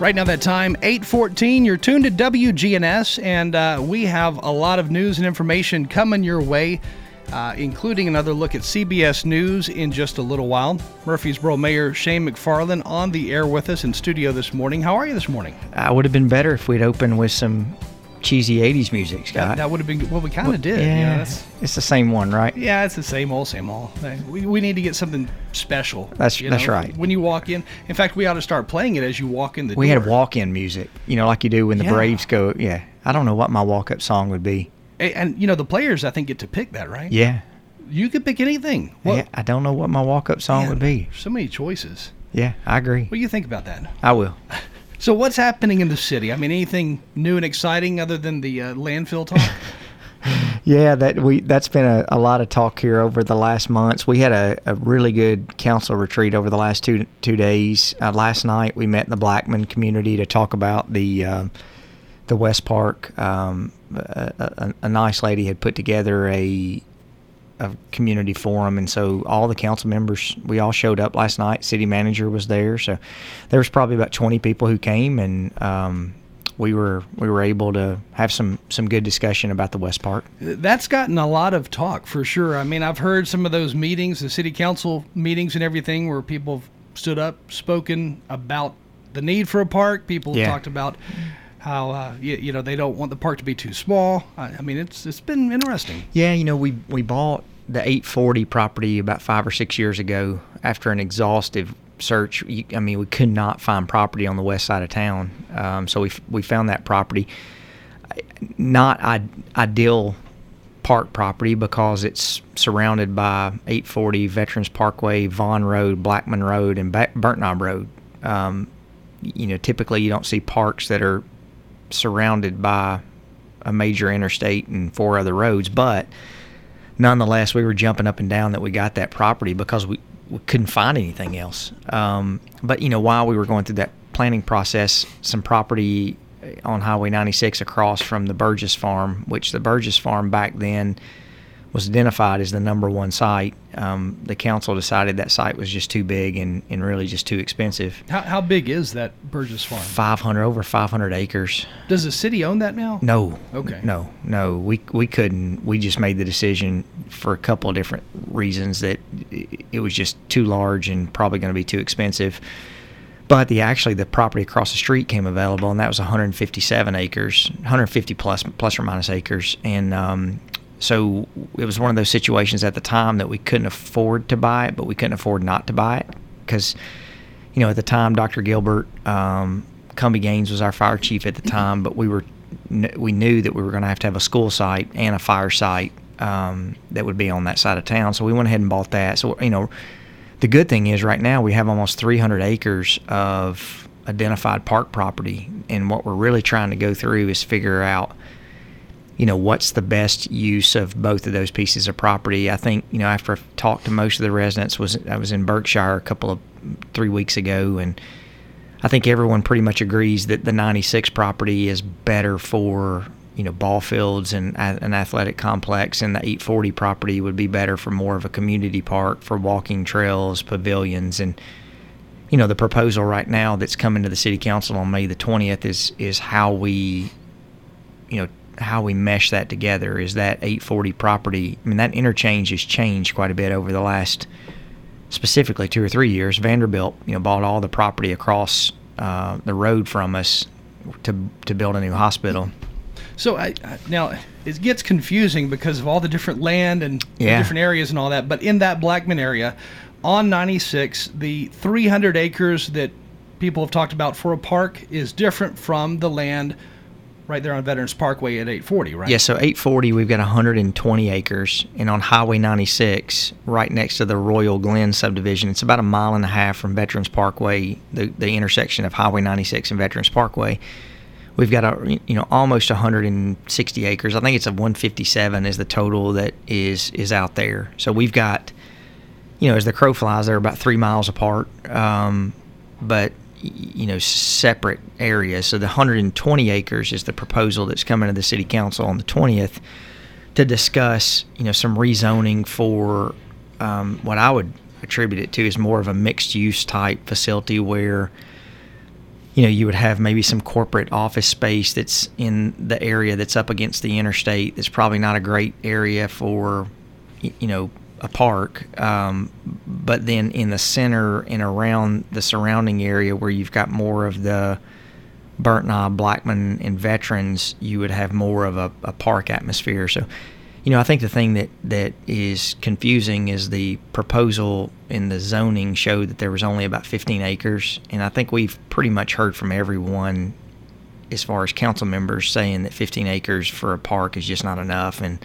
Right now, that time, 814, you're tuned to WGNS, and uh, we have a lot of news and information coming your way, uh, including another look at CBS News in just a little while. Murfreesboro Mayor Shane McFarland on the air with us in studio this morning. How are you this morning? I would have been better if we'd opened with some cheesy 80s music, Scott. That, that would have been well. We kind of did. yeah, you know, that's- it's the same one, right? yeah, it's the same old, same old. We, we need to get something special. That's- that's know, right. When you walk in, in fact, we ought to start playing it as you walk in the We door. had walk-in music, you know, like you do when the Yeah. Braves go. Yeah, I don't know what my walk-up song would be. A- and you know the players, I think, get to pick that, right? Yeah, You could pick anything. What, yeah I don't know what my walk-up song Man, would be. So many choices. Yeah, I agree. What do you think about that? I will. So, what's happening in the city? I mean, anything new and exciting other than the uh, landfill talk? Yeah, that we that's been a, a lot of talk here over the last months. We had a, a really good council retreat over the last two two days. Uh, last night we met in the Blackman community to talk about the um the West Park. Um, a, a nice lady had put together a a community forum, and so all the council members we all showed up last night. City manager was there, so there was probably about twenty people who came, and um, we were we were able to have some some good discussion about the West Park. That's gotten a lot of talk for sure. I mean, I've heard some of those meetings, the city council meetings and everything, where people stood up, spoken about the need for a park. People Yeah. talked about how uh, you, you know they don't want the park to be too small. I, I mean, it's it's been interesting. Yeah, you know, we we bought the 840 property about five or six years ago after an exhaustive search. I mean, we could not find property on the west side of town, um, so we we found that property. Not ideal park property because it's surrounded by 840 Veterans Parkway, Vaughn Road, Blackman Road, and ba- Knob Road. Um, you know, typically you don't see parks that are surrounded by a major interstate and four other roads, but nonetheless, we were jumping up and down that we got that property because we, we couldn't find anything else. Um, but you know, while we were going through that planning process, some property on Highway 96 across from the Burgess Farm, which the Burgess Farm back then was identified as the number one site. Um, the council decided that site was just too big and, and really just too expensive. How, how big is that Burgess Farm? 500 over 500 acres. Does the city own that now? No. Okay. No, no. We we couldn't. We just made the decision for a couple of different reasons that it was just too large and probably going to be too expensive. But the actually the property across the street came available, and that was 157 acres, 150 plus plus or minus acres, and um, so it was one of those situations at the time that we couldn't afford to buy it, but we couldn't afford not to buy it because you know, at the time, Dr. Gilbert, um, Cumbie Gaines was our fire chief at the time, but we were, we knew that we were going to have to have a school site and a fire site um, that would be on that side of town. So we went ahead and bought that. So you know, the good thing is right now we have almost 300 acres of identified park property, and what we're really trying to go through is figure out you know what's the best use of both of those pieces of property. I think you know after I've talked to most of the residents was I was in Berkshire a couple of three weeks ago, and I think everyone pretty much agrees that the 96 property is better for you know ball fields and an athletic complex, and the 840 property would be better for more of a community park for walking trails, pavilions, and you know the proposal right now that's coming to the city council on May the 20th is is how we you know how we mesh that together is that 840 property i mean that interchange has changed quite a bit over the last specifically two or three years vanderbilt you know bought all the property across uh, the road from us to to build a new hospital So I, I, now it gets confusing because of all the different land and Yeah. different areas and all that. But in that Blackman area, on 96, the 300 acres that people have talked about for a park is different from the land right there on Veterans Parkway at 840, right? Yeah, so 840, we've got 120 acres, and on Highway 96, right next to the Royal Glen subdivision, it's about a mile and a half from Veterans Parkway, the, the intersection of Highway 96 and Veterans Parkway. We've got a you know almost 160 acres. I think it's a 157 is the total that is is out there. So we've got, you know, as the crow flies, they're about three miles apart. Um, but you know separate areas. So the 120 acres is the proposal that's coming to the city council on the 20th to discuss you know some rezoning for um, what I would attribute it to is more of a mixed use type facility where you know you would have maybe some corporate office space that's in the area that's up against the interstate that's probably not a great area for you know a park um, but then in the center and around the surrounding area where you've got more of the burnt knob blackman and veterans you would have more of a, a park atmosphere. So you know, I think the thing that, that is confusing is the proposal in the zoning showed that there was only about 15 acres, and I think we've pretty much heard from everyone, as far as council members, saying that 15 acres for a park is just not enough, and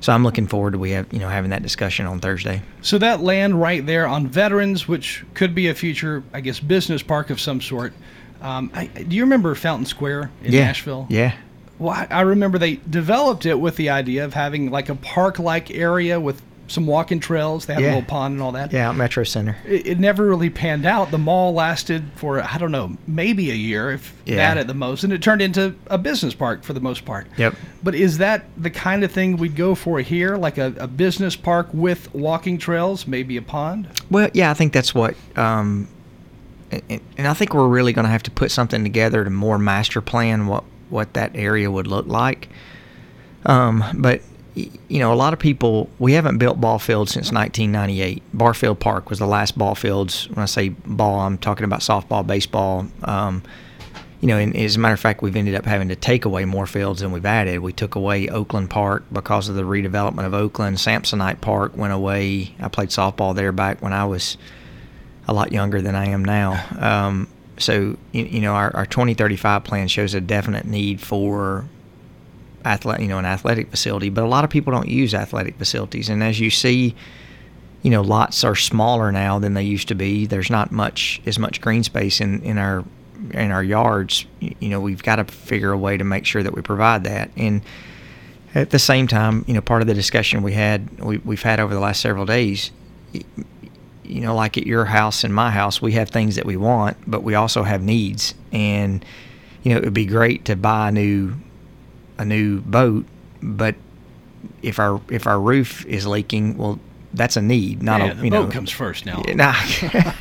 so I'm looking forward to we have you know having that discussion on Thursday. So that land right there on Veterans, which could be a future, I guess, business park of some sort. Um, I, do you remember Fountain Square in yeah, Nashville? Yeah, Well, I- I remember they developed it with the idea of having like a park-like area with some walking trails. They have a little pond and all that. yeah, Metro Center. It, it never really panned out. The mall lasted for I don't know, maybe a year, if Yeah. that at the most, and it turned into a business park for the most part. Yep. But is that the kind of thing we'd go for here, like a, a business park with walking trails, maybe a pond? Well, yeah, I think that's what, um, and, and I think we're really going to have to put something together to more master plan what what that area would look like. Um, but you know, a lot of people we haven't built ball fields since 1998. Barfield Park was the last ball fields. When I say ball, I'm talking about softball, baseball. Um, you know, and as a matter of fact, we've ended up having to take away more fields than we've added. We took away Oakland Park because of the redevelopment of Oakland. Samsonite Park went away. I played softball there back when I was a lot younger than I am now. Um, so, you, you know, our, our 2035 plan shows a definite need for athletic, you know, an athletic facility, but a lot of people don't use athletic facilities. And as you see, you know, lots are smaller now than they used to be. There's not much as much green space in, in our in our yards. You know, we've got to figure a way to make sure that we provide that. And at the same time, you know, part of the discussion we had we, we've had over the last several days, you know, like at your house and my house, we have things that we want, but we also have needs. And you know, it would be great to buy a new a new boat, but if our if our roof is leaking, well, that's a need, not Yeah, a the you boat know. comes first now. Nah.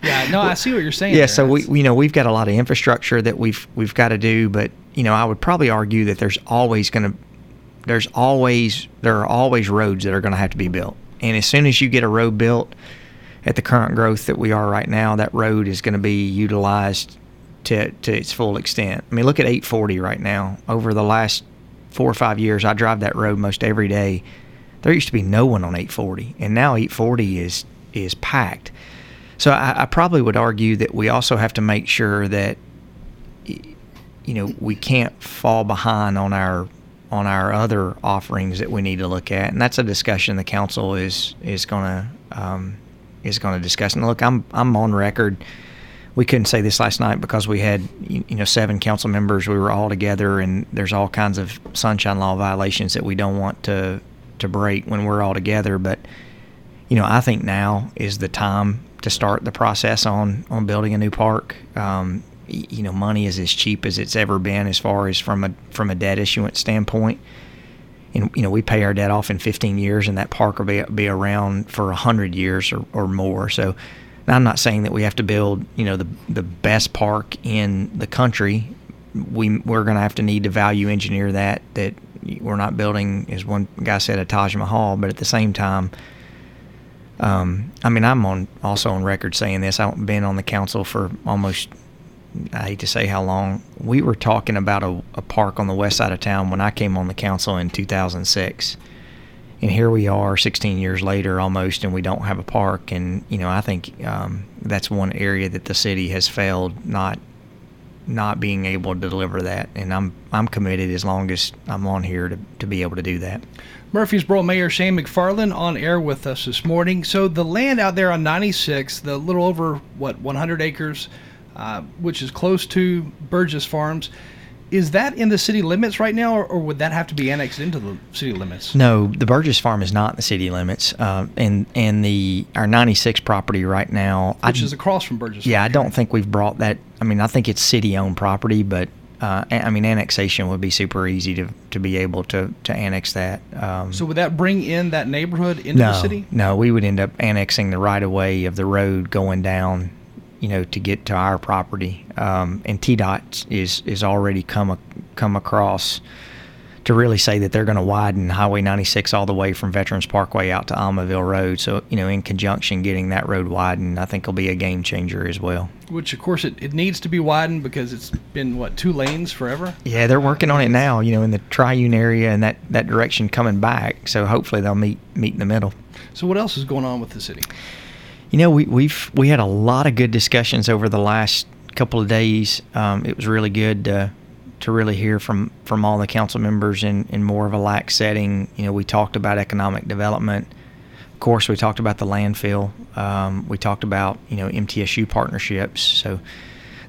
Yeah, no, I see what you're saying. yeah, there. so we you know we've got a lot of infrastructure that we've we've got to do, but you know I would probably argue that there's always going to there's always there are always roads that are going to have to be built, and as soon as you get a road built at the current growth that we are right now, that road is going to be utilized to to its full extent. I mean, look at 840 right now. Over the last four or five years, I drive that road most every day. There used to be no one on 840, and now 840 is is packed. So I, I probably would argue that we also have to make sure that you know we can't fall behind on our on our other offerings that we need to look at, and that's a discussion the council is is going to um, is going to discuss. And look, I'm I'm on record. We couldn't say this last night because we had you know seven council members. We were all together, and there's all kinds of sunshine law violations that we don't want to to break when we're all together. But you know, I think now is the time to start the process on on building a new park. Um, you know, money is as cheap as it's ever been as far as from a from a debt issuance standpoint. And you know, we pay our debt off in 15 years, and that park will be be around for 100 years or, or more. So, I'm not saying that we have to build you know the the best park in the country. We we're going to have to need to value engineer that that we're not building, as one guy said, a Taj Mahal, but at the same time um, I mean, I'm on also on record saying this. I've been on the council for almost, I hate to say how long. We were talking about a, a park on the west side of town when I came on the council in 2006. And here we are 16 years later almost, and we don't have a park. And, you know, I think um, that's one area that the city has failed not not being able to deliver that. And I'm I'm committed as long as I'm on here to, to be able to do that. Murfreesboro Mayor Shane McFarland on air with us this morning. So the land out there on 96, the little over what 100 acres, uh, which is close to Burgess Farms, is that in the city limits right now, or, or would that have to be annexed into the city limits? No, the Burgess Farm is not in the city limits, uh, and and the our 96 property right now, Which I, is across from Burgess. yeah, I don't think we've brought that. I mean, I think it's city-owned property, but uh, I mean, annexation would be super easy to to be able to to annex that. Um, So would that bring in that neighborhood into no, the city? no, we would end up annexing the right of way of the road going down, you know, to get to our property. Um, and TDOT is is already come a, come across to really say that they're going to widen Highway 96 all the way from Veterans Parkway out to Almaville Road. So you know, in conjunction, getting that road widened, I think will be a game changer as well. Which of course it, it needs to be widened because it's been what two lanes forever. Yeah, they're working on it now. You know, in the Triune area and that that direction coming back. So hopefully they'll meet meet in the middle. So what else is going on with the city? You know, we, we've we had a lot of good discussions over the last couple of days. Um, it was really good to, to really hear from, from all the council members in, in more of a lax setting. You know, we talked about economic development. Of course, we talked about the landfill. Um, we talked about you know MTSU partnerships. So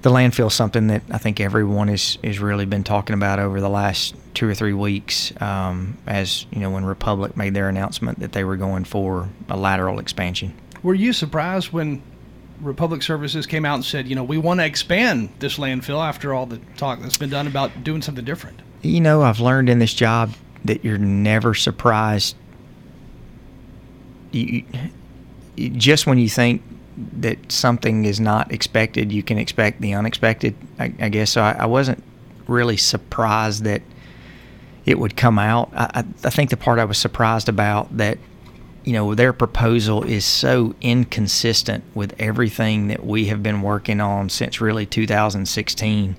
the landfill is something that I think everyone is is really been talking about over the last two or three weeks. Um, as you know, when Republic made their announcement that they were going for a lateral expansion. Were you surprised when Republic Services came out and said, you know, we want to expand this landfill after all the talk that's been done about doing something different? You know, I've learned in this job that you're never surprised. You, you, just when you think that something is not expected, you can expect the unexpected. I, I guess so. I, I wasn't really surprised that it would come out. I, I, I think the part I was surprised about that, you know, their proposal is so inconsistent with everything that we have been working on since really 2016.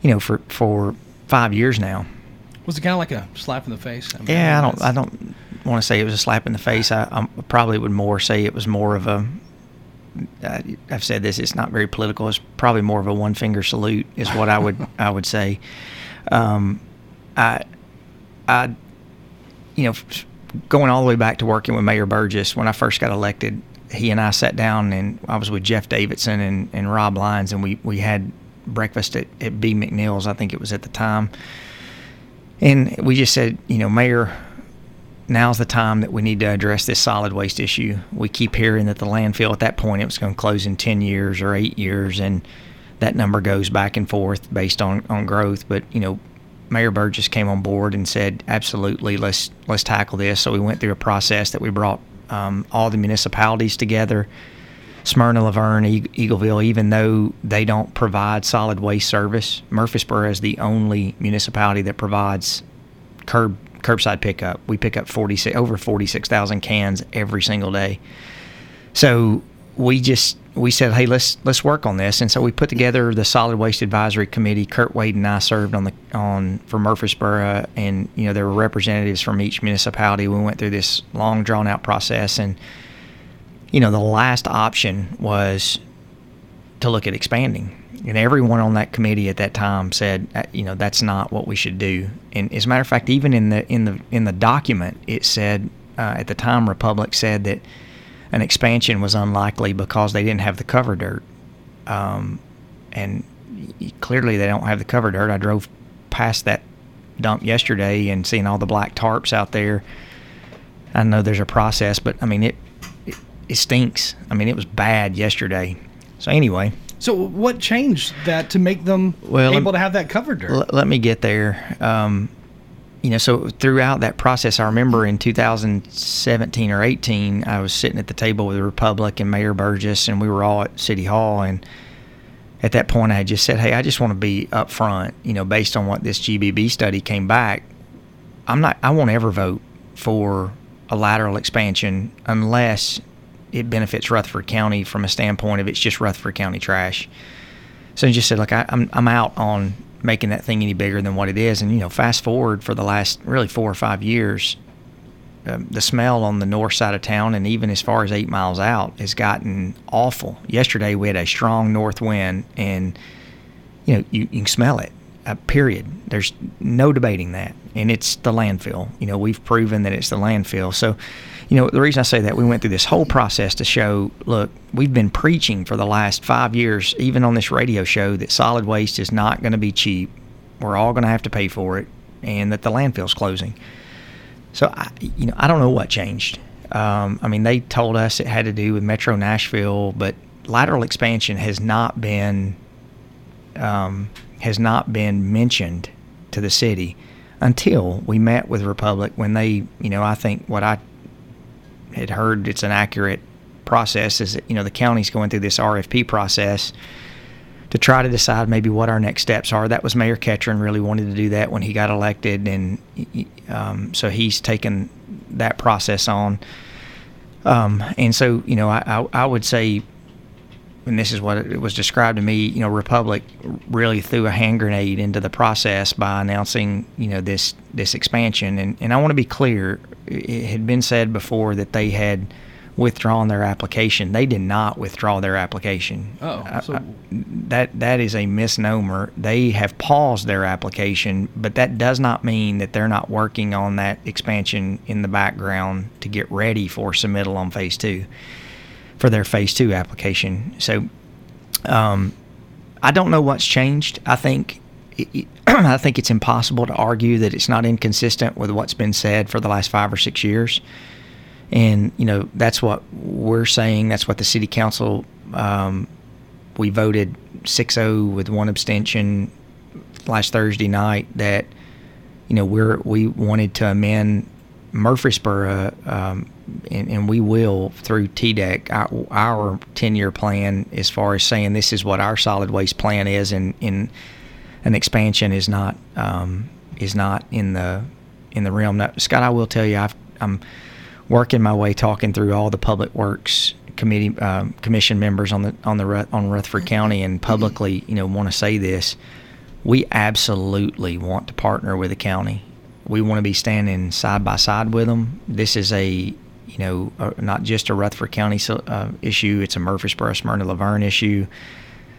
You know, for for five years now. Was it kind of like a slap in the face? mean, Yeah, I don't. I don't want to say it was a slap in the face. I, I probably would more say it was more of a. I- I've said this. It's not very political. It's probably more of a one finger salute, is what I would I would say. Um, I, I, you know, going all the way back to working with Mayor Burgess when I first got elected, he and I sat down and I was with Jeff Davidson and, and Rob Lyons and we, we had breakfast at, at B McNeil's, I think it was at the time. And we just said, you know, Mayor, now's the time that we need to address this solid waste issue. We keep hearing that the landfill at that point it was going to close in 10 years or 8 years and that number goes back and forth based on, on growth, but you know, Mayor Burgess came on board and said, "Absolutely, let's let's tackle this." So we went through a process that we brought um, all the municipalities together, Smyrna, La Vergne, E- Eagleville. Even though they don't provide solid waste service, Murfreesboro is the only municipality that provides curb curbside pickup. We pick up forty six over forty six thousand cans every single day. So we just we said, hey, let's let's work on this, and so we put together the solid waste advisory committee. Kirt Wade and I served on the on for Murfreesboro, and you know there were representatives from each municipality. We went through this long drawn out process, and you know the last option was to look at expanding. And everyone on that committee at that time said, uh, you know, that's not what we should do. And as a matter of fact, even in the in the in the document, it said uh, at the time Republic said that an expansion was unlikely because they didn't have the cover dirt. Um, and clearly they don't have the cover dirt. I drove past that dump yesterday and seeing all the black tarps out there. I know there's a process, but I mean it, it, it stinks. I mean it was bad yesterday. So anyway, So what changed that to make them Well, able to have that cover dirt? L- let me get there. Um, you know, so throughout that process, I remember in 2017 or 18, I was sitting at the table with the Republic and Mayor Burgess, and we were all at City Hall. And at that point, I had just said, "Hey, I just want to be upfront. You know, based on what this GBB study came back, I'm not. I won't ever vote for a lateral expansion unless it benefits Rutherford County from a standpoint of it's just Rutherford County trash." So I just said, "Look, I, I'm I'm out on making that thing any bigger than what it is." And you know, fast forward for the last really four or five years, um, the smell on the north side of town and even as far as eight miles out has gotten awful. Yesterday we had a strong north wind and you know you, you can smell it. Uh, period. There's no debating that, and it's the landfill. You know we've proven that it's the landfill. So, you know the reason I say that we went through this whole process to show. Look, we've been preaching for the last five years, even on this radio show, that solid waste is not going to be cheap. We're all going to have to pay for it, and that the landfill's closing. So, I, you know, I don't know what changed. Um, I mean, they told us it had to do with Metro Nashville, but lateral expansion has not been um, has not been mentioned to the city until we met with Republic when they, you know, I think what I had heard it's an accurate process is that you know the county's going through this RFP process to try to decide maybe what our next steps are. That was Mayor Ketron really wanted to do that when he got elected, and um, so he's taken that process on. Um, and so, you know, I, I, I, would say, and this is what it was described to me, you know, Republic really threw a hand grenade into the process by announcing, you know, this this expansion. And, and I want to be clear, it had been said before that they had withdrawn their application. They did not withdraw their application. Oh, so- I- I- that that is a misnomer. They have paused their application, but that does not mean that they're not working on that expansion in the background to get ready for submittal on phase two, for their phase two application. So, um, I don't know what's changed. I think. I think it's impossible to argue that it's not inconsistent with what's been said for the last five or six years and you know that's what we're saying. That's what the city council. Um, we voted 6-0 with one abstention last Thursday night. That you know we're we wanted to amend Murfreesboro, um, and, and we will through TDEC our, our 10-year plan as far as saying this is what our solid waste plan is, and in an expansion is not um, is not in the in the realm. Now, Scott, I will tell you, I've, I'm working my way talking through all the public works committee um, commission members on the on the on Rutherford County and publicly you know want to say this. We absolutely want to partner with the county. We want to be standing side by side with them this is a you know uh, not just a Rutherford County uh, issue. It's a Murfreesboro Smyrna La Vergne issue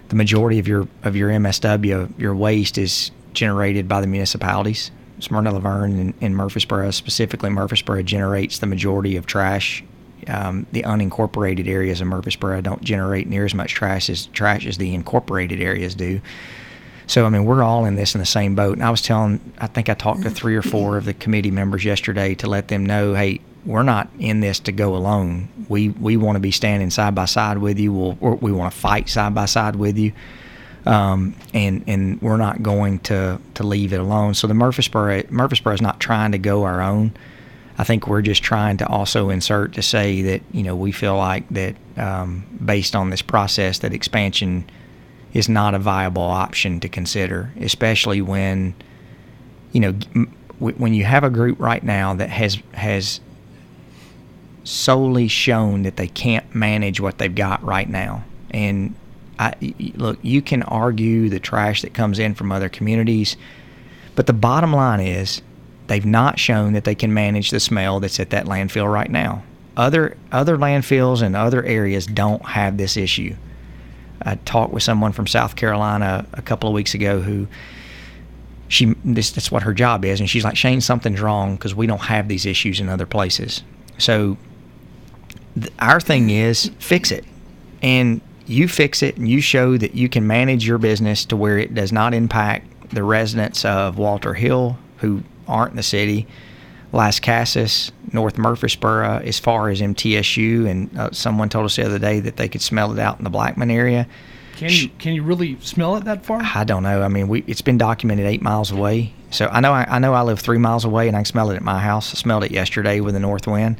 the majority of your of your MSW your waste is generated by the municipalities Smyrna La Vergne and, and Murfreesboro, specifically Murfreesboro, generates the majority of trash. Um, the unincorporated areas of Murfreesboro don't generate near as much trash as trash as the incorporated areas do. So I mean, we're all in this in the same boat. And I was telling, I think I talked to three or four of the committee members yesterday to let them know, hey, we're not in this to go alone. We we want to be standing side by side with you. We'll, we want to fight side by side with you um, and and we're not going to to leave it alone. So the Murfreesboro Murfreesboro is not trying to go our own. I think we're just trying to also insert to say that you know we feel like that um, based on this process that expansion is not a viable option to consider, especially when you know when you have a group right now that has has solely shown that they can't manage what they've got right now and I, look, you can argue the trash that comes in from other communities, but the bottom line is they've not shown that they can manage the smell that's at that landfill right now. Other other landfills and other areas don't have this issue. I talked with someone from South Carolina a couple of weeks ago who she this that's what her job is, and she's like Shane, something's wrong because we don't have these issues in other places. So th- our thing is fix it, and you fix it and you show that you can manage your business to where it does not impact the residents of Walter Hill who aren't in the city, Lascassas, North Murfreesboro, as far as MTSU. And uh, someone told us the other day that they could smell it out in the Blackman area. Can you can you really smell it that far? I don't know. I mean, we it's been documented eight miles away. So I know I, I know I live three miles away and I can smell it at my house. I smelled it yesterday with the north wind.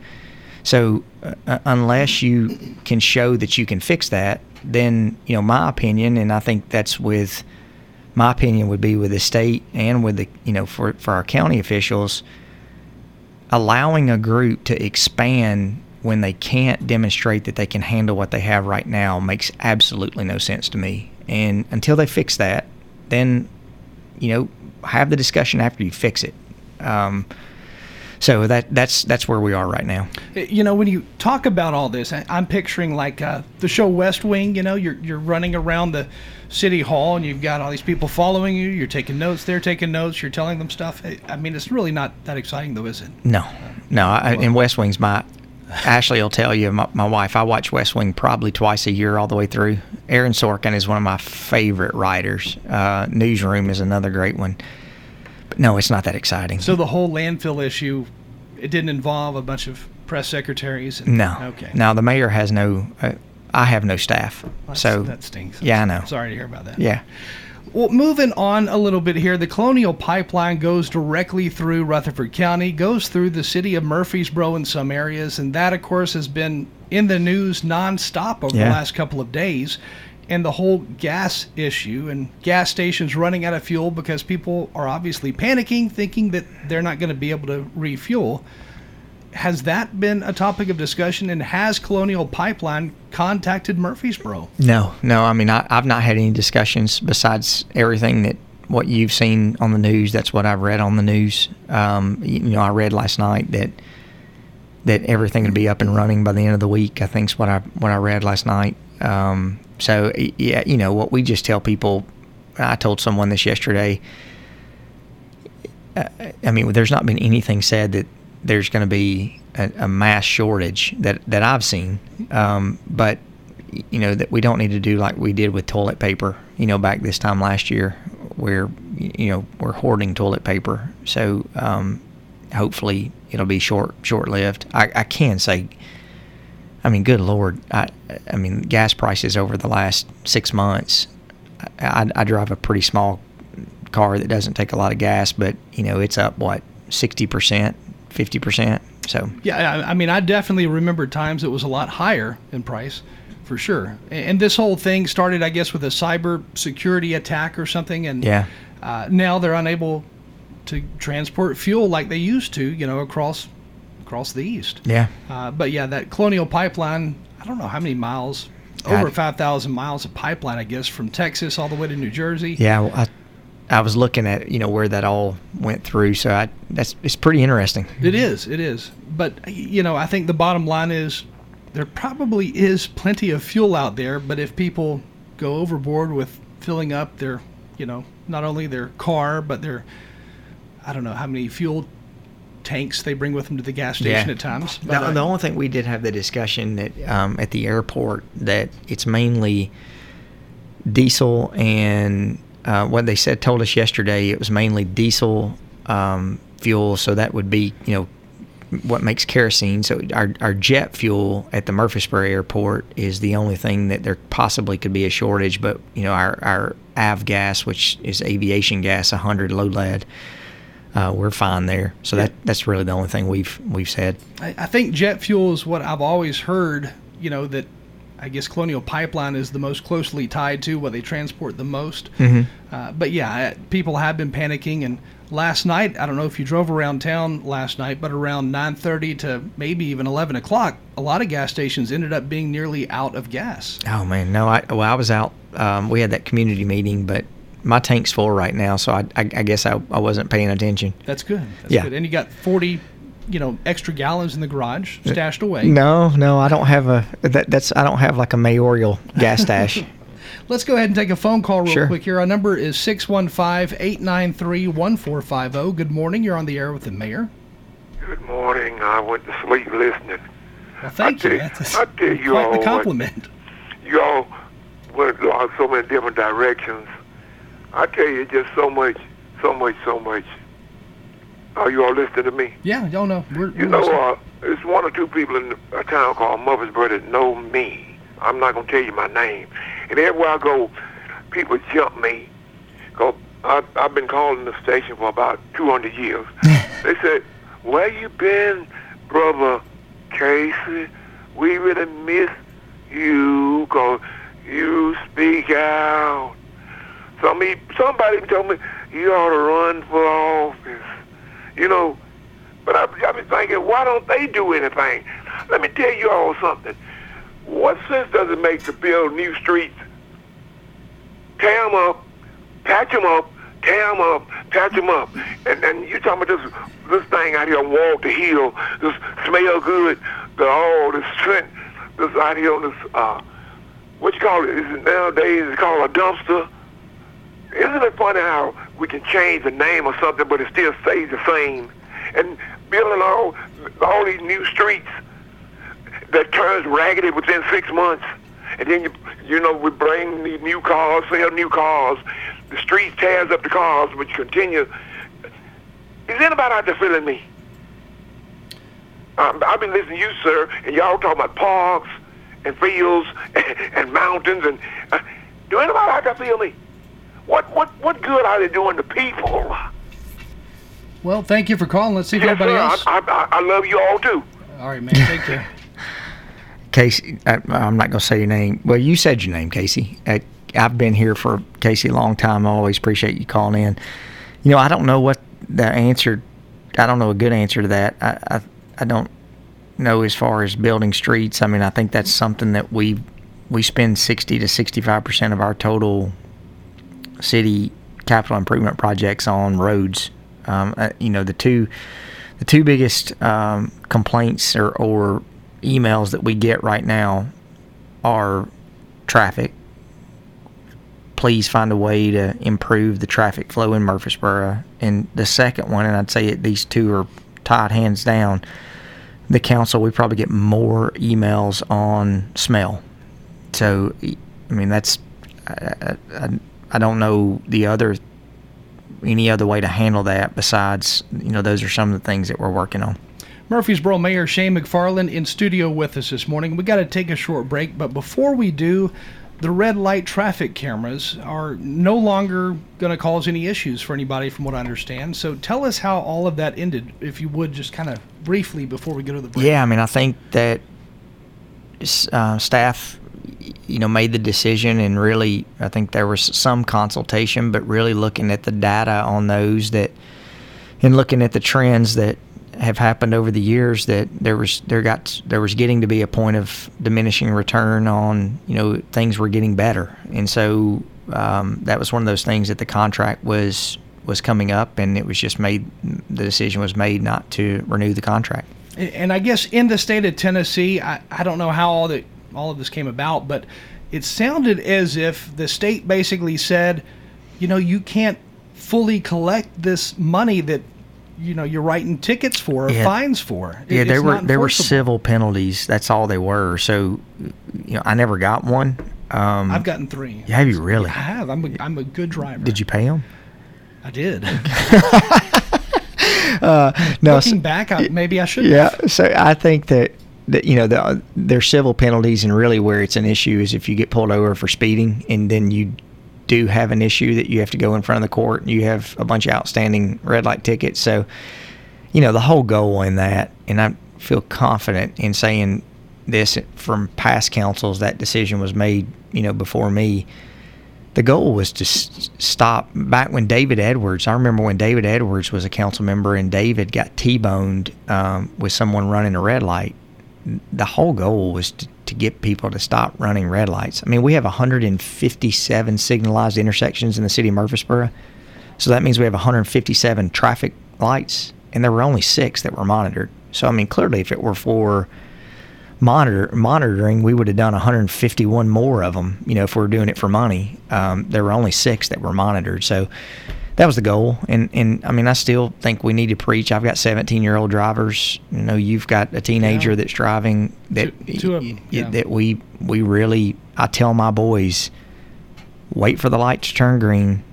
So uh, unless you can show that you can fix that, then you know my opinion, and I think that's with my opinion would be with the state and with the you know for for our county officials, allowing a group to expand when they can't demonstrate that they can handle what they have right now makes absolutely no sense to me. And until they fix that, then you know have the discussion after you fix it. Um, So that that's that's where we are right now. You know, when you talk about all this, I- I'm picturing like uh, the show West Wing. You know, you're you're running around the city hall and you've got all these people following you. You're taking notes. They're taking notes. You're telling them stuff. I- I mean, it's really not that exciting, though, is it? No, no. I, and West Wing's my. Ashley will tell you, my, my wife. I watch West Wing probably twice a year, all the way through. Aaron Sorkin is one of my favorite writers. Uh, Newsroom is another great one. No, it's not that exciting. So the whole landfill issue, it didn't involve a bunch of press secretaries. And, no, Okay. Now the mayor has no. Uh, I have no staff. That's- so that stinks. Yeah, I know. Sorry to hear about that. Yeah. Well, moving on a little bit here, the Colonial Pipeline goes directly through Rutherford County, goes through the city of Murfreesboro in some areas, and that, of course, has been in the news nonstop over the last couple of days. And the whole gas issue and gas stations running out of fuel because people are obviously panicking, thinking that they're not going to be able to refuel. Has that been a topic of discussion? And has Colonial Pipeline contacted Murfreesboro? No, no. I mean, I, I've not had any discussions besides everything that what you've seen on the news. That's what I've read on the news. Um, you, know, I read last night that that everything would be up and running by the end of the week. I think's what I what I read last night. Um, so yeah, you know what we just tell people. I told someone this yesterday. Uh, I mean, there's not been anything said that there's going to be a, a mass shortage that that I've seen. Um, but you know that we don't need to do like we did with toilet paper. You know, back this time last year, where you know we're hoarding toilet paper. So um, hopefully it'll be short short lived. I, I can say. I mean, good lord! I, I mean, gas prices over the last six months. I, I drive a pretty small car that doesn't take a lot of gas, but you know it's up what sixty percent, fifty percent. So Yeah, I, I mean, I definitely remember times it was a lot higher in price, for sure. And this whole thing started, I guess, with a cyber security attack or something, and Yeah. uh, now they're unable to transport fuel like they used to, you know, across across the east. yeah, Uh, but yeah, that Colonial Pipeline, I don't know how many miles, God. over five thousand miles of pipeline, I guess, from Texas all the way to New Jersey. yeah. well, I I was looking at you know where that all went through, so I that's it's pretty interesting. It is. It is. But you know, I think the bottom line is there probably is plenty of fuel out there, but if people go overboard with filling up their, you know, not only their car, but their I don't know how many fuel tanks they bring with them to the gas station at times. But, The, uh, the only thing we did have the discussion that um, at the airport that it's mainly diesel and uh, what they said told us yesterday it was mainly diesel um, fuel. So that would be you know what makes kerosene. So our, our jet fuel at the Murfreesboro airport is the only thing that there possibly could be a shortage. But you know our our av gas, which is aviation gas, 100 low lead. Uh, we're fine there, so that that's really the only thing we've we've said. I, I think jet fuel is what I've always heard. You know that I guess Colonial Pipeline is the most closely tied to what they transport the most. Uh, but yeah, people have been panicking. And last night, I don't know if you drove around town last night, but around 9:30 to maybe even 11 o'clock, a lot of gas stations ended up being nearly out of gas. Oh man, no. I well, I was out. Um, we had that community meeting, but my tank's full right now, so I, I, I guess I, I wasn't paying attention. That's good. That's Yeah. good. And you got 40, you know, extra gallons in the garage stashed away. No, no, I don't have a. That, that's I don't have like a mayoral gas stash. Let's go ahead and take a phone call real Sure. quick here. Our number is 615 893 1450. Good morning. You're on the air with the mayor. Good morning. I went to sleep listening. Well, thank I you. tell- That's I tell you quite all the what- compliment. You all went uh, so many different directions. I tell you, just so much, so much, so much. Are you all listening to me? Yeah, y'all know. We're, You we're know, uh, there's one or two people in a town called Murfreesboro that know me. I'm not going to tell you my name. And everywhere I go, people jump me. Cause I, I've been calling the station for about 200 years. they said, where you been, brother Casey? We really miss you because you speak out. Somebody, somebody told me you ought to run for office. You know, but I, I've been thinking, why don't they do anything? Let me tell you all something. What sense does it make to build new streets, tear them up, patch them up, tear them up, patch them up, and and you talking about this this thing out here on Walk the Hill, this smell good, the all this scent, this out here on this uh, what you call it? Is it nowadays it's called a dumpster. Isn't it funny how we can change the name of something, but it still stays the same? And building all all these new streets that turns raggedy within six months, and then you you know we bring these new cars, sell new cars. The street tears up the cars, but you continue. Is anybody out there feeling me? Um, I've been listening to you, sir, and y'all talking about parks and fields and, mountains, and uh, do anybody out there feel me? What what what good are they doing to people? Well, thank you for calling. Let's see if Yes, everybody sir, else. I, I, I love you all too. All right, man. Take care. Casey, I, I'm not going to say your name. Well, you said your name, Casey. Uh, I've been here for Casey a long time. I always appreciate you calling in. You know, I don't know what the answer. I don't know a good answer to that. I I, I don't know as far as building streets. I mean, I think that's something that we we spend 60 to 65 percent of our total city capital improvement projects on roads. Um, uh, you know, the two the two biggest um, complaints or, or emails that we get right now are traffic. Please find a way to improve the traffic flow in Murfreesboro. And the second one, and I'd say that these two are tied hands down. The council, we probably get more emails on smell. So, I mean, that's I, I, I don't know the other any other way to handle that besides you know those are some of the things that we're working on. Murfreesboro Mayor Shane McFarland in studio with us this morning. We got to take a short break, but before we do, the red light traffic cameras are no longer going to cause any issues for anybody, from what I understand. So tell us how all of that ended, if you would, just kind of briefly before we go to the break. Yeah, I mean, I think that uh, staff, you know, made the decision, and really, I think there was some consultation, but really looking at the data on those that, and looking at the trends that have happened over the years, that there was there got there was getting to be a point of diminishing return on, you know, things were getting better, and so um, that was one of those things that the contract was was coming up, and it was just made the decision was made not to renew the contract. And I guess in the state of Tennessee, I, I don't know how all that all of this came about, but it sounded as if the state basically said, you know, you can't fully collect this money that you know you're writing tickets for or Yeah. fines for. It- Yeah, there were there were civil penalties. That's all they were. So, you know, I never got one. Um, I've gotten three. have you really? I have. I'm a, I'm a good driver. Did you pay them? I did. No. Looking back, I, maybe I should. Yeah. So I think that that you know the, there's civil penalties, and really where it's an issue is if you get pulled over for speeding, and then you do have an issue that you have to go in front of the court, and you have a bunch of outstanding red light tickets. So, you know, the whole goal in that, and I feel confident in saying this from past councils, that decision was made, you know, before me. The goal was to stop back when David Edwards. I remember when David Edwards was a council member and David got T-boned um, with someone running a red light. The whole goal was to, to get people to stop running red lights. I mean, we have 157 signalized intersections in the city of Murfreesboro. So that means we have 157 traffic lights, and there were only six that were monitored. So I mean, clearly, if it were for monitor monitoring, we would have done 151 more of them. You know, if we are doing it for money, um, there were only six that were monitored. So that was the goal. And and I mean, I still think we need to preach. I've got 17 year old drivers. You know, you've got a teenager Yeah. that's driving. That Two- two of 'em, y- yeah. that we we really. I tell my boys, wait for the light to turn green,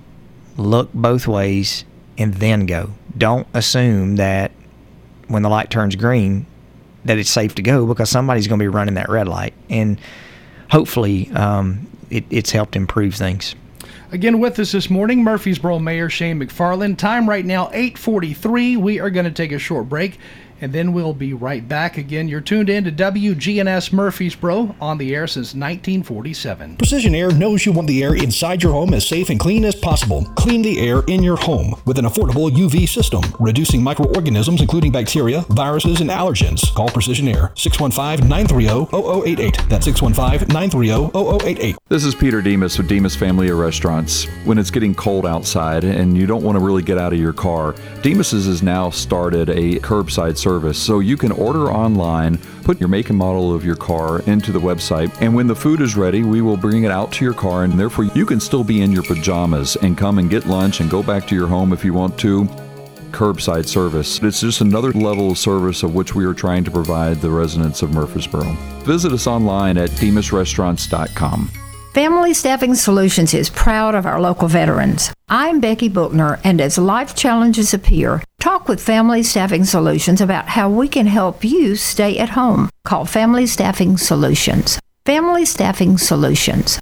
look both ways, and then go. Don't assume that when the light turns green that it's safe to go because somebody's going to be running that red light and hopefully um, it, it's helped improve things Again with us this morning, Murfreesboro Mayor Shane McFarland. Time right now 8:43. We are going to take a short break, and then we'll be right back again. You're tuned in to WGNS Murfreesboro on the air since 1947. Precision Air knows you want the air inside your home as safe and clean as possible. Clean the air in your home with an affordable UV system, reducing microorganisms including bacteria, viruses, and allergens. Call Precision Air 615 930 0088. That's 615 930 0088. This is Peter Demos with Demos Family of Restaurants. When it's getting cold outside and you don't want to really get out of your car, Demos's has now started a curbside service. So you can order online, put your make and model of your car into the website, and when the food is ready, we will bring it out to your car, and therefore you can still be in your pajamas and come and get lunch and go back to your home if you want to curbside service. It's just another level of service of which we are trying to provide the residents of Murfreesboro. Visit us online at demosrestaurants.com. Family Staffing Solutions is proud of our local veterans. I'm Becky Bookner, and as life challenges appear, talk with Family Staffing Solutions about how we can help you stay at home. Call Family Staffing Solutions. Family Staffing Solutions.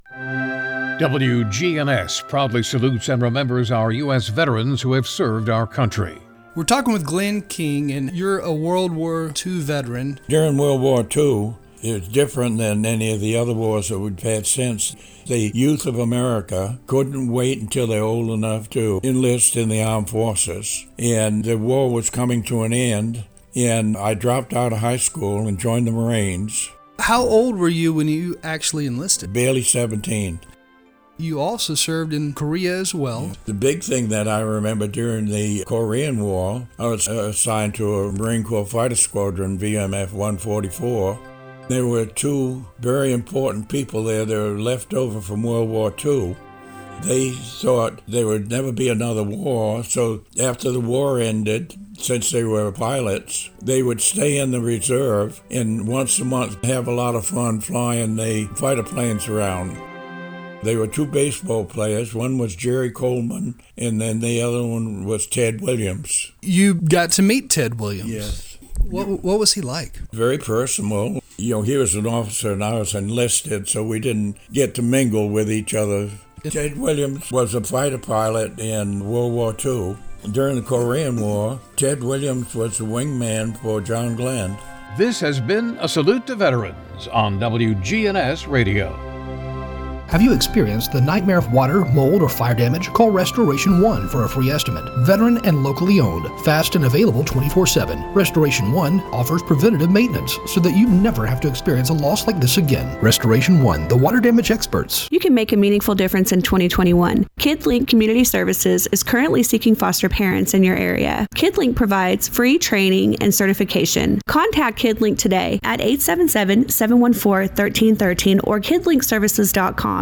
WGNS proudly salutes and remembers our U.S. veterans who have served our country. We're talking with Glenn King, and you're a World War II veteran. During World War II, it was different than any of the other wars that we've had since. The youth of America couldn't wait until they're old enough to enlist in the armed forces. And the war was coming to an end, and I dropped out of high school and joined the Marines, How old were you when you actually enlisted? barely 17. You also served in Korea as well. The big thing that I remember during the Korean War, I was assigned to a Marine Corps Fighter Squadron, VMF 144. There were two very important people there that were left over from World War II. They thought there would never be another war, so after the war ended, since they were pilots, they would stay in the reserve and once a month have a lot of fun flying the fighter planes around. They were two baseball players. One was Jerry Coleman, and then the other one was Ted Williams. You got to meet Ted Williams. Yes. What, what was he like? Very personal. You know, he was an officer and I was enlisted, so we didn't get to mingle with each other. Ted Williams was a fighter pilot in World War II. During the Korean War, Ted Williams was the wingman for John Glenn. This has been a salute to veterans on WGNS Radio. Have you experienced the nightmare of water, mold, or fire damage? Call Restoration One for a free estimate. Veteran and locally owned, fast and available 24 7. Restoration One offers preventative maintenance so that you never have to experience a loss like this again. Restoration One, the water damage experts. You can make a meaningful difference in 2021. KidLink Community Services is currently seeking foster parents in your area. KidLink provides free training and certification. Contact KidLink today at 877 714 1313 or kidlinkservices.com.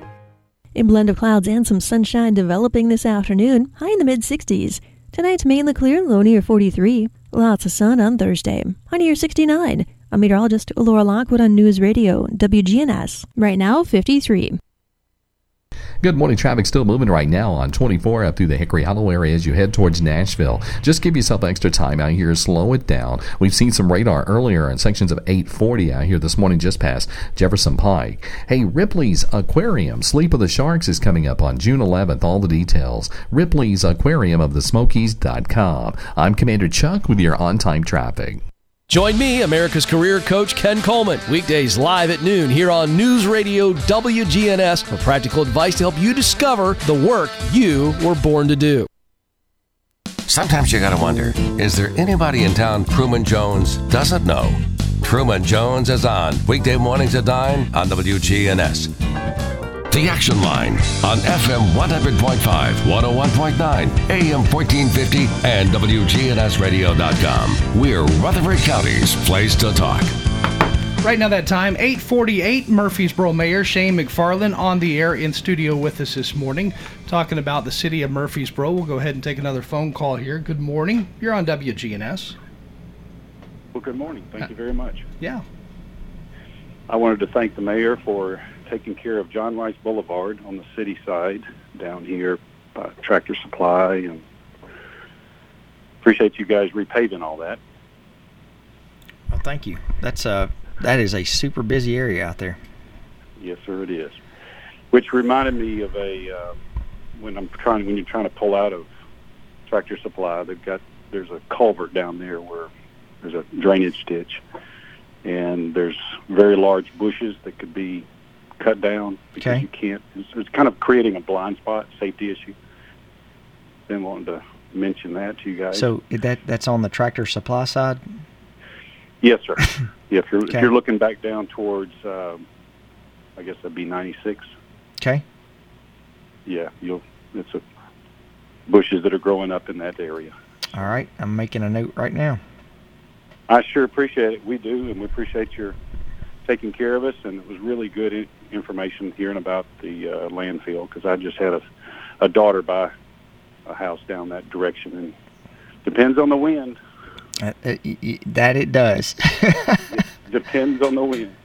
A blend of clouds and some sunshine developing this afternoon, high in the mid 60s. Tonight's mainly clear, low near 43. Lots of sun on Thursday, high near 69. I'm meteorologist Laura Lockwood on News Radio, WGNS. Right now, 53. Good morning. Traffic still moving right now on 24 up through the Hickory Hollow area as you head towards Nashville. Just give yourself extra time out here. Slow it down. We've seen some radar earlier in sections of 840 out here this morning just past Jefferson Pike. Hey, Ripley's Aquarium, Sleep of the Sharks is coming up on June 11th. All the details. Ripley's Aquarium of the Smokies.com. I'm Commander Chuck with your on-time traffic. Join me, America's career coach Ken Coleman, weekdays live at noon here on News Radio WGNS for practical advice to help you discover the work you were born to do. Sometimes you gotta wonder is there anybody in town Truman Jones doesn't know? Truman Jones is on weekday mornings at 9 on WGNS. The Action Line on FM 100.5, 101.9, AM 1450, and WGNSradio.com. We're Rutherford County's place to talk. Right now, that time, 848, Murfreesboro Mayor Shane McFarland on the air in studio with us this morning, talking about the city of Murfreesboro. We'll go ahead and take another phone call here. Good morning. You're on WGNS. Well, good morning. Thank uh, you very much. Yeah. I wanted to thank the mayor for taking care of John Rice Boulevard on the city side down here by Tractor Supply and appreciate you guys repaving all that. Well, thank you. That's a that is a super busy area out there. Yes, sir, it is. Which reminded me of a uh, when I'm trying when you're trying to pull out of Tractor Supply, they've got there's a culvert down there where there's a drainage ditch, and there's very large bushes that could be cut down because Okay. you can't. It's, it's kind of creating a blind spot, safety issue. Been wanting to mention that to you guys. So that that's on the tractor supply side. yes, sir. yeah, if you're Okay. if you're looking back down towards, um, I guess that'd be 96. Okay. Yeah, you'll. It's a bushes that are growing up in that area. All right. I'm making a note right now. I sure appreciate it. We do, and we appreciate your taking care of us. And it was really good information hearing about the uh, landfill because I just had a, a daughter buy a house down that direction, and depends on the wind. Uh, uh, y- y- that it does. Depends on the wind.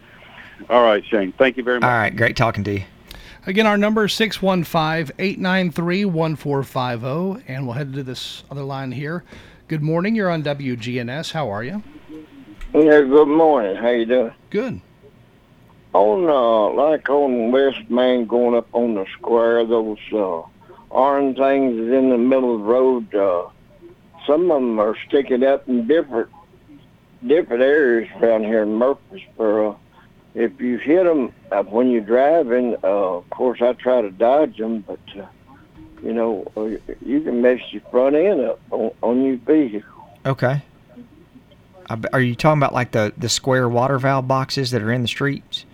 All right, Shane. Thank you very much. All right. Great talking to you. Again, our number is 615 893 1450. And we'll head to this other line here. Good morning. You're on WGNS. How are you? Yeah, good morning. How you doing? Good. On uh, like on West Main, going up on the square, those uh, orange things in the middle of the road. Uh, some of them are sticking up in different different areas around here in Murfreesboro. If you hit them uh, when you're driving, uh, of course I try to dodge them, but uh, you know uh, you can mess your front end up on, on your vehicle. Okay. Are you talking about like the the square water valve boxes that are in the streets?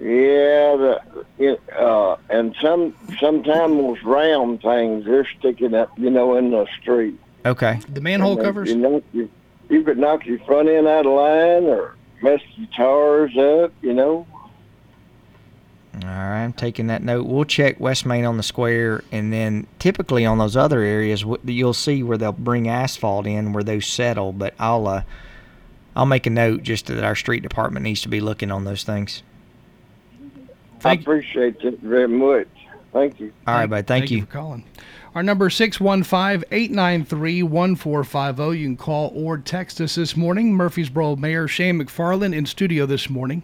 Yeah, the it, uh, and some sometimes those round things they're sticking up, you know, in the street. Okay. The manhole And they- covers? You know, you, you could knock your front end out of line or mess your tires up, you know. All right, I'm taking that note. We'll check West Main on the square, and then typically on those other areas, you'll see where they'll bring asphalt in where those settle. But I'll uh, I'll make a note just that our street department needs to be looking on those things. I appreciate it very much. Thank you. All right, bud. Thank, you. for calling. Our number is 615 893 1450. You can call or text us this morning. Murfreesboro Mayor Shane McFarland in studio this morning.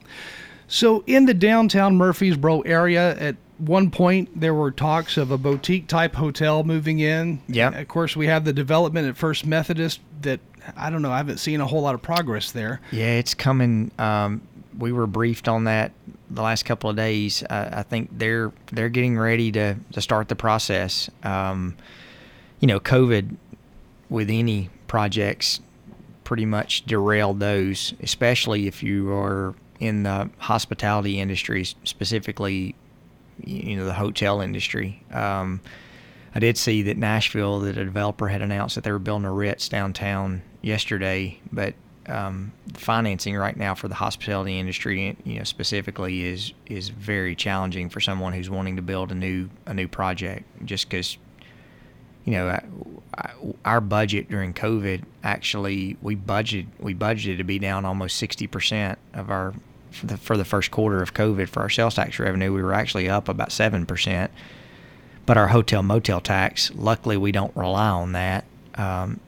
So, in the downtown Murfreesboro area, at one point there were talks of a boutique type hotel moving in. Yep. Of course, we have the development at First Methodist that I don't know, I haven't seen a whole lot of progress there. Yeah, it's coming. Um, we were briefed on that the last couple of days. Uh, I think they're they're getting ready to to start the process. Um, you know, COVID with any projects pretty much derailed those, especially if you are in the hospitality industry, specifically, you know, the hotel industry. Um, I did see that Nashville, that a developer had announced that they were building a Ritz downtown yesterday, but um, financing right now for the hospitality industry, you know, specifically is is very challenging for someone who's wanting to build a new a new project, just because. You know, I, I, our budget during COVID actually we budgeted we budgeted to be down almost sixty percent of our for the, for the first quarter of COVID for our sales tax revenue. We were actually up about seven percent but our hotel motel tax luckily we don't rely on that um,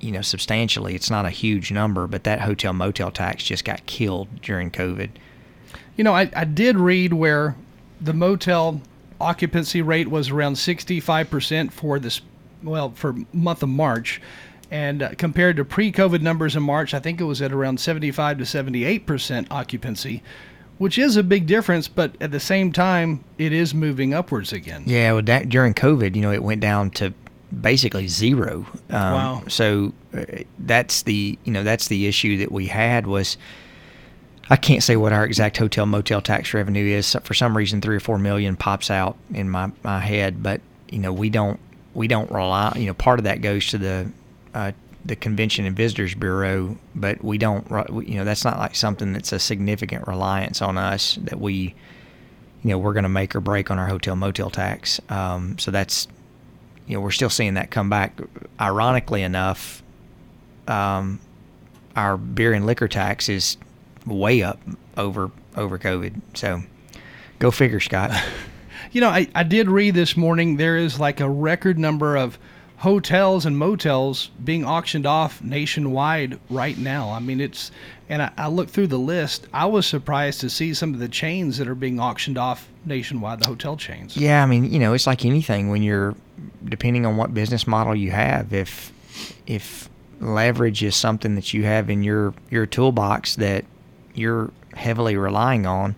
you know substantially it's not a huge number but that hotel motel tax just got killed during covid You know, I, I did read where the motel occupancy rate was around 65% for this, well, for month of March. And uh, compared to pre COVID numbers in March, I think it was at around 75 to 78% occupancy, which is a big difference. But at the same time, it is moving upwards again. yeah well that, during covid you know it went down to basically zero um, Wow. so uh, that's the you know that's the issue that we had was I can't say what our exact hotel motel tax revenue is. For some reason, three or four million pops out in my, my head, but you know we don't we don't rely. You know, part of that goes to the uh, the Convention and Visitors Bureau, but we don't. You know, that's not like something that's a significant reliance on us that we, you know, we're going to make or break on our hotel motel tax. Um, so that's, you know, we're still seeing that come back. Ironically enough, um, our beer and liquor tax is way up over over COVID. So, go figure, Scott. You know, I, I did read this morning there is like a record number of hotels and motels being auctioned off nationwide right now. I mean, it's, and I, I looked through the list. I was surprised to see some of the chains that are being auctioned off nationwide, the hotel chains. Yeah, I mean, you know, it's like anything when you're depending on what business model you have. If if leverage is something that you have in your your toolbox that you're heavily relying on,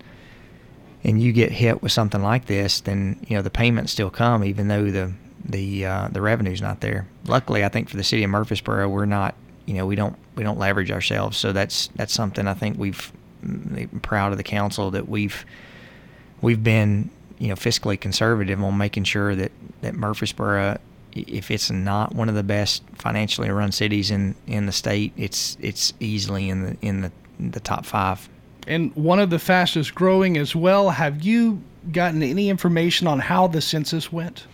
and you get hit with something like this, then you know the payments still come, even though the the uh, the revenue's not there. Luckily, I think for the city of Murfreesboro, we're not. You know, we don't we don't leverage ourselves, so that's that's something I think we've I'm proud of the council that we've we've been you know fiscally conservative on making sure that that Murfreesboro, if it's not one of the best financially run cities in in the state, it's it's easily in the in the the top five. And one of the fastest growing as well. Have you gotten any information on how the census went?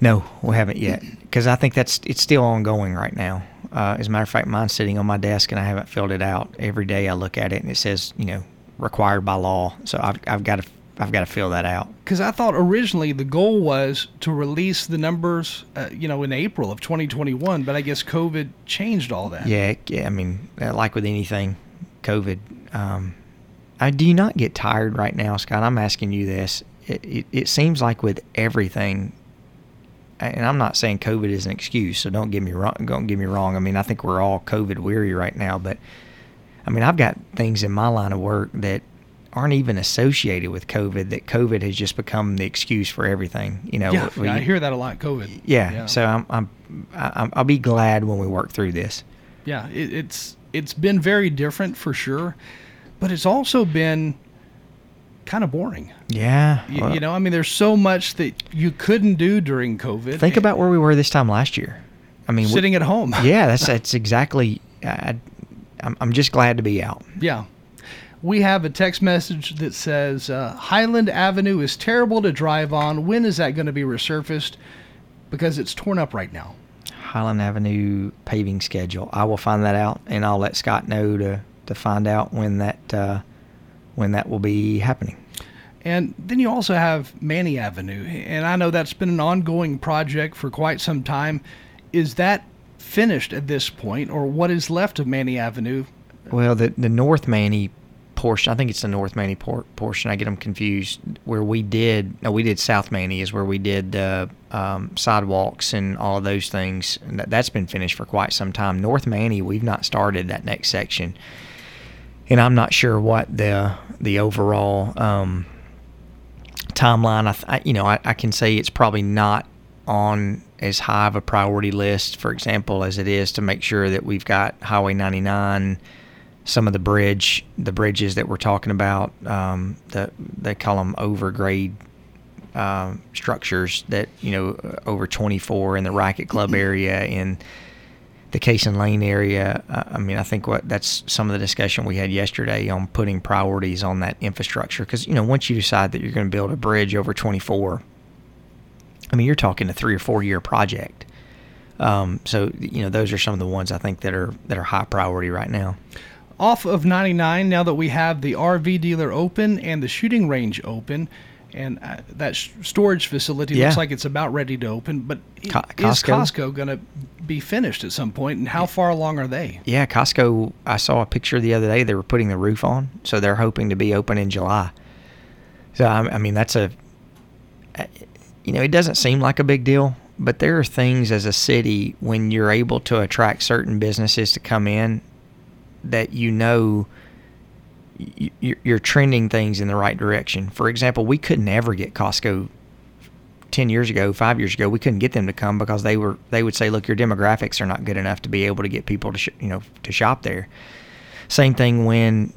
No, we haven't yet because I think that's it's still ongoing right now. Uh, as a matter of fact, mine's sitting on my desk and I haven't filled it out. Every day I look at it and it says you know required by law. So I've I've got to I've got to fill that out. Because I thought originally the goal was to release the numbers, uh, you know, in April of 2021, but I guess COVID changed all that. Yeah, yeah. I mean, uh, like with anything, COVID. Um, I, do not get tired right now, Scott? I'm asking you this. It, it, it seems like with everything, and I'm not saying COVID is an excuse, so don't get me wrong. Don't get me wrong. I mean, I think we're all COVID weary right now, but I mean, I've got things in my line of work that aren't even associated with COVID. That COVID has just become the excuse for everything. You know, yeah, we- I hear that a lot. COVID. yeah, So I'm, I'm, I'm, I'll be glad when we work through this. yeah, it, it's it's been very different for sure, but it's also been kind of boring. Yeah. You, well, you know, I mean, there's so much that you couldn't do during COVID. think about where we were this time last year. I mean, we- Sitting at home. yeah, that's that's exactly. I, I'm, I'm just glad to be out. Yeah. We have a text message that says uh, Highland Avenue is terrible to drive on. When is that going to be resurfaced? Because it's torn up right now. Highland Avenue paving schedule. I will find that out, and I'll let Scott know to to find out when that uh, when that will be happening. And then you also have Maney Avenue. And I know that's been an ongoing project for quite some time. Is that finished at this point, or what is left of Maney Avenue? Well, the the North Maney portion, I think it's the North Maney por- portion. I get them confused. Where we did, no, we did South Maney is where we did uh, um, sidewalks and all of those things. And that, that's been finished for quite some time. North Maney, we've not started that next section, and I'm not sure what the the overall um, timeline. I, th- I you know, I, I can say it's probably not on as high of a priority list, for example, as it is to make sure that we've got Highway 99, some of the bridge, the bridges that we're talking about, um, the they call them overgrade um, structures that you know over 24 in the racket club area in the Cason Lane area. Uh, I mean, I think what that's some of the discussion we had yesterday on putting priorities on that infrastructure because you know once you decide that you're going to build a bridge over 24, I mean you're talking a three or four year project. Um, so you know those are some of the ones I think that are that are high priority right now. Off of 99, now that we have the RV dealer open and the shooting range open, and uh, that sh- storage facility Yeah. looks like it's about ready to open, but Co- is Costco? Costco going to be finished at some point, and how far along are they? Yeah, Costco. I saw a picture the other day. They were putting the roof on, so they're hoping to be open in July. So I, I mean, that's a, you know, it doesn't seem like a big deal, but there are things as a city when you're able to attract certain businesses to come in that you know you're trending things in the right direction. For example, we could never get Costco 10 years ago, 5 years ago, we couldn't get them to come because they were they would say, "Look, your demographics are not good enough to be able to get people to sh- you know to shop there." Same thing when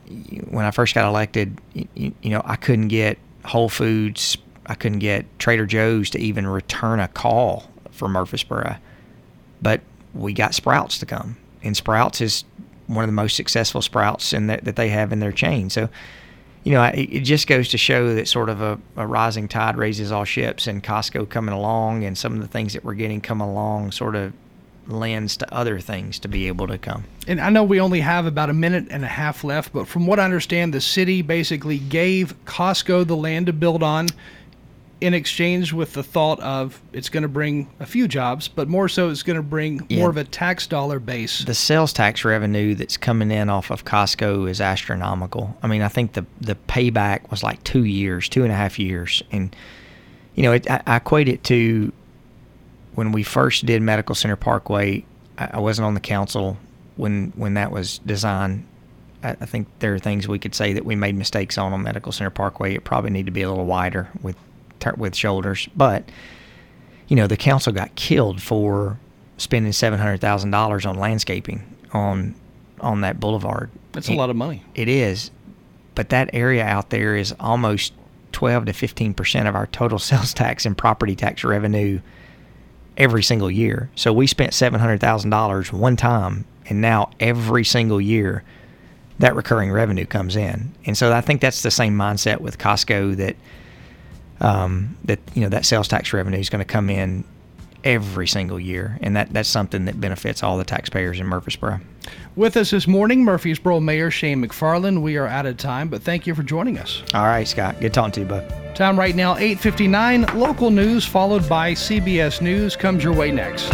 when I first got elected, you, you know, I couldn't get Whole Foods, I couldn't get Trader Joe's to even return a call for Murfreesboro. But we got Sprouts to come. And Sprouts is one of the most successful Sprouts in that, that they have in their chain. So, you know, it, it just goes to show that sort of a, a rising tide raises all ships, and Costco coming along, and some of the things that we're getting come along, sort of lends to other things to be able to come. And I know we only have about a minute and a half left, but from what I understand, the city basically gave Costco the land to build on in exchange with the thought of it's going to bring a few jobs, but more so it's going to bring Yeah. more of a tax dollar base. The sales tax revenue that's coming in off of Costco is astronomical. I mean, I think the the payback was like two years, two and a half years, and you know, it, I, I equate it to when we first did Medical Center Parkway. I, I wasn't on the council when when that was designed. I, think there are things we could say that we made mistakes on on Medical Center Parkway. It probably need to be a little wider with with shoulders, but you know, the council got killed for spending seven hundred thousand dollars on landscaping on on that boulevard. That's a lot of money. It is, but that area out there is almost twelve to fifteen percent of our total sales tax and property tax revenue every single year. So we spent seven hundred thousand dollars one time, and now every single year that recurring revenue comes in. And so I think that's the same mindset with Costco that um, that you know that sales tax revenue is going to come in every single year, and that that's something that benefits all the taxpayers in Murfreesboro. With us this morning, Murfreesboro Mayor Shane McFarland. We are out of time, but thank you for joining us. All right, Scott. Good talking to you, bud. Time right now, 8:59. Local news followed by CBS News comes your way next.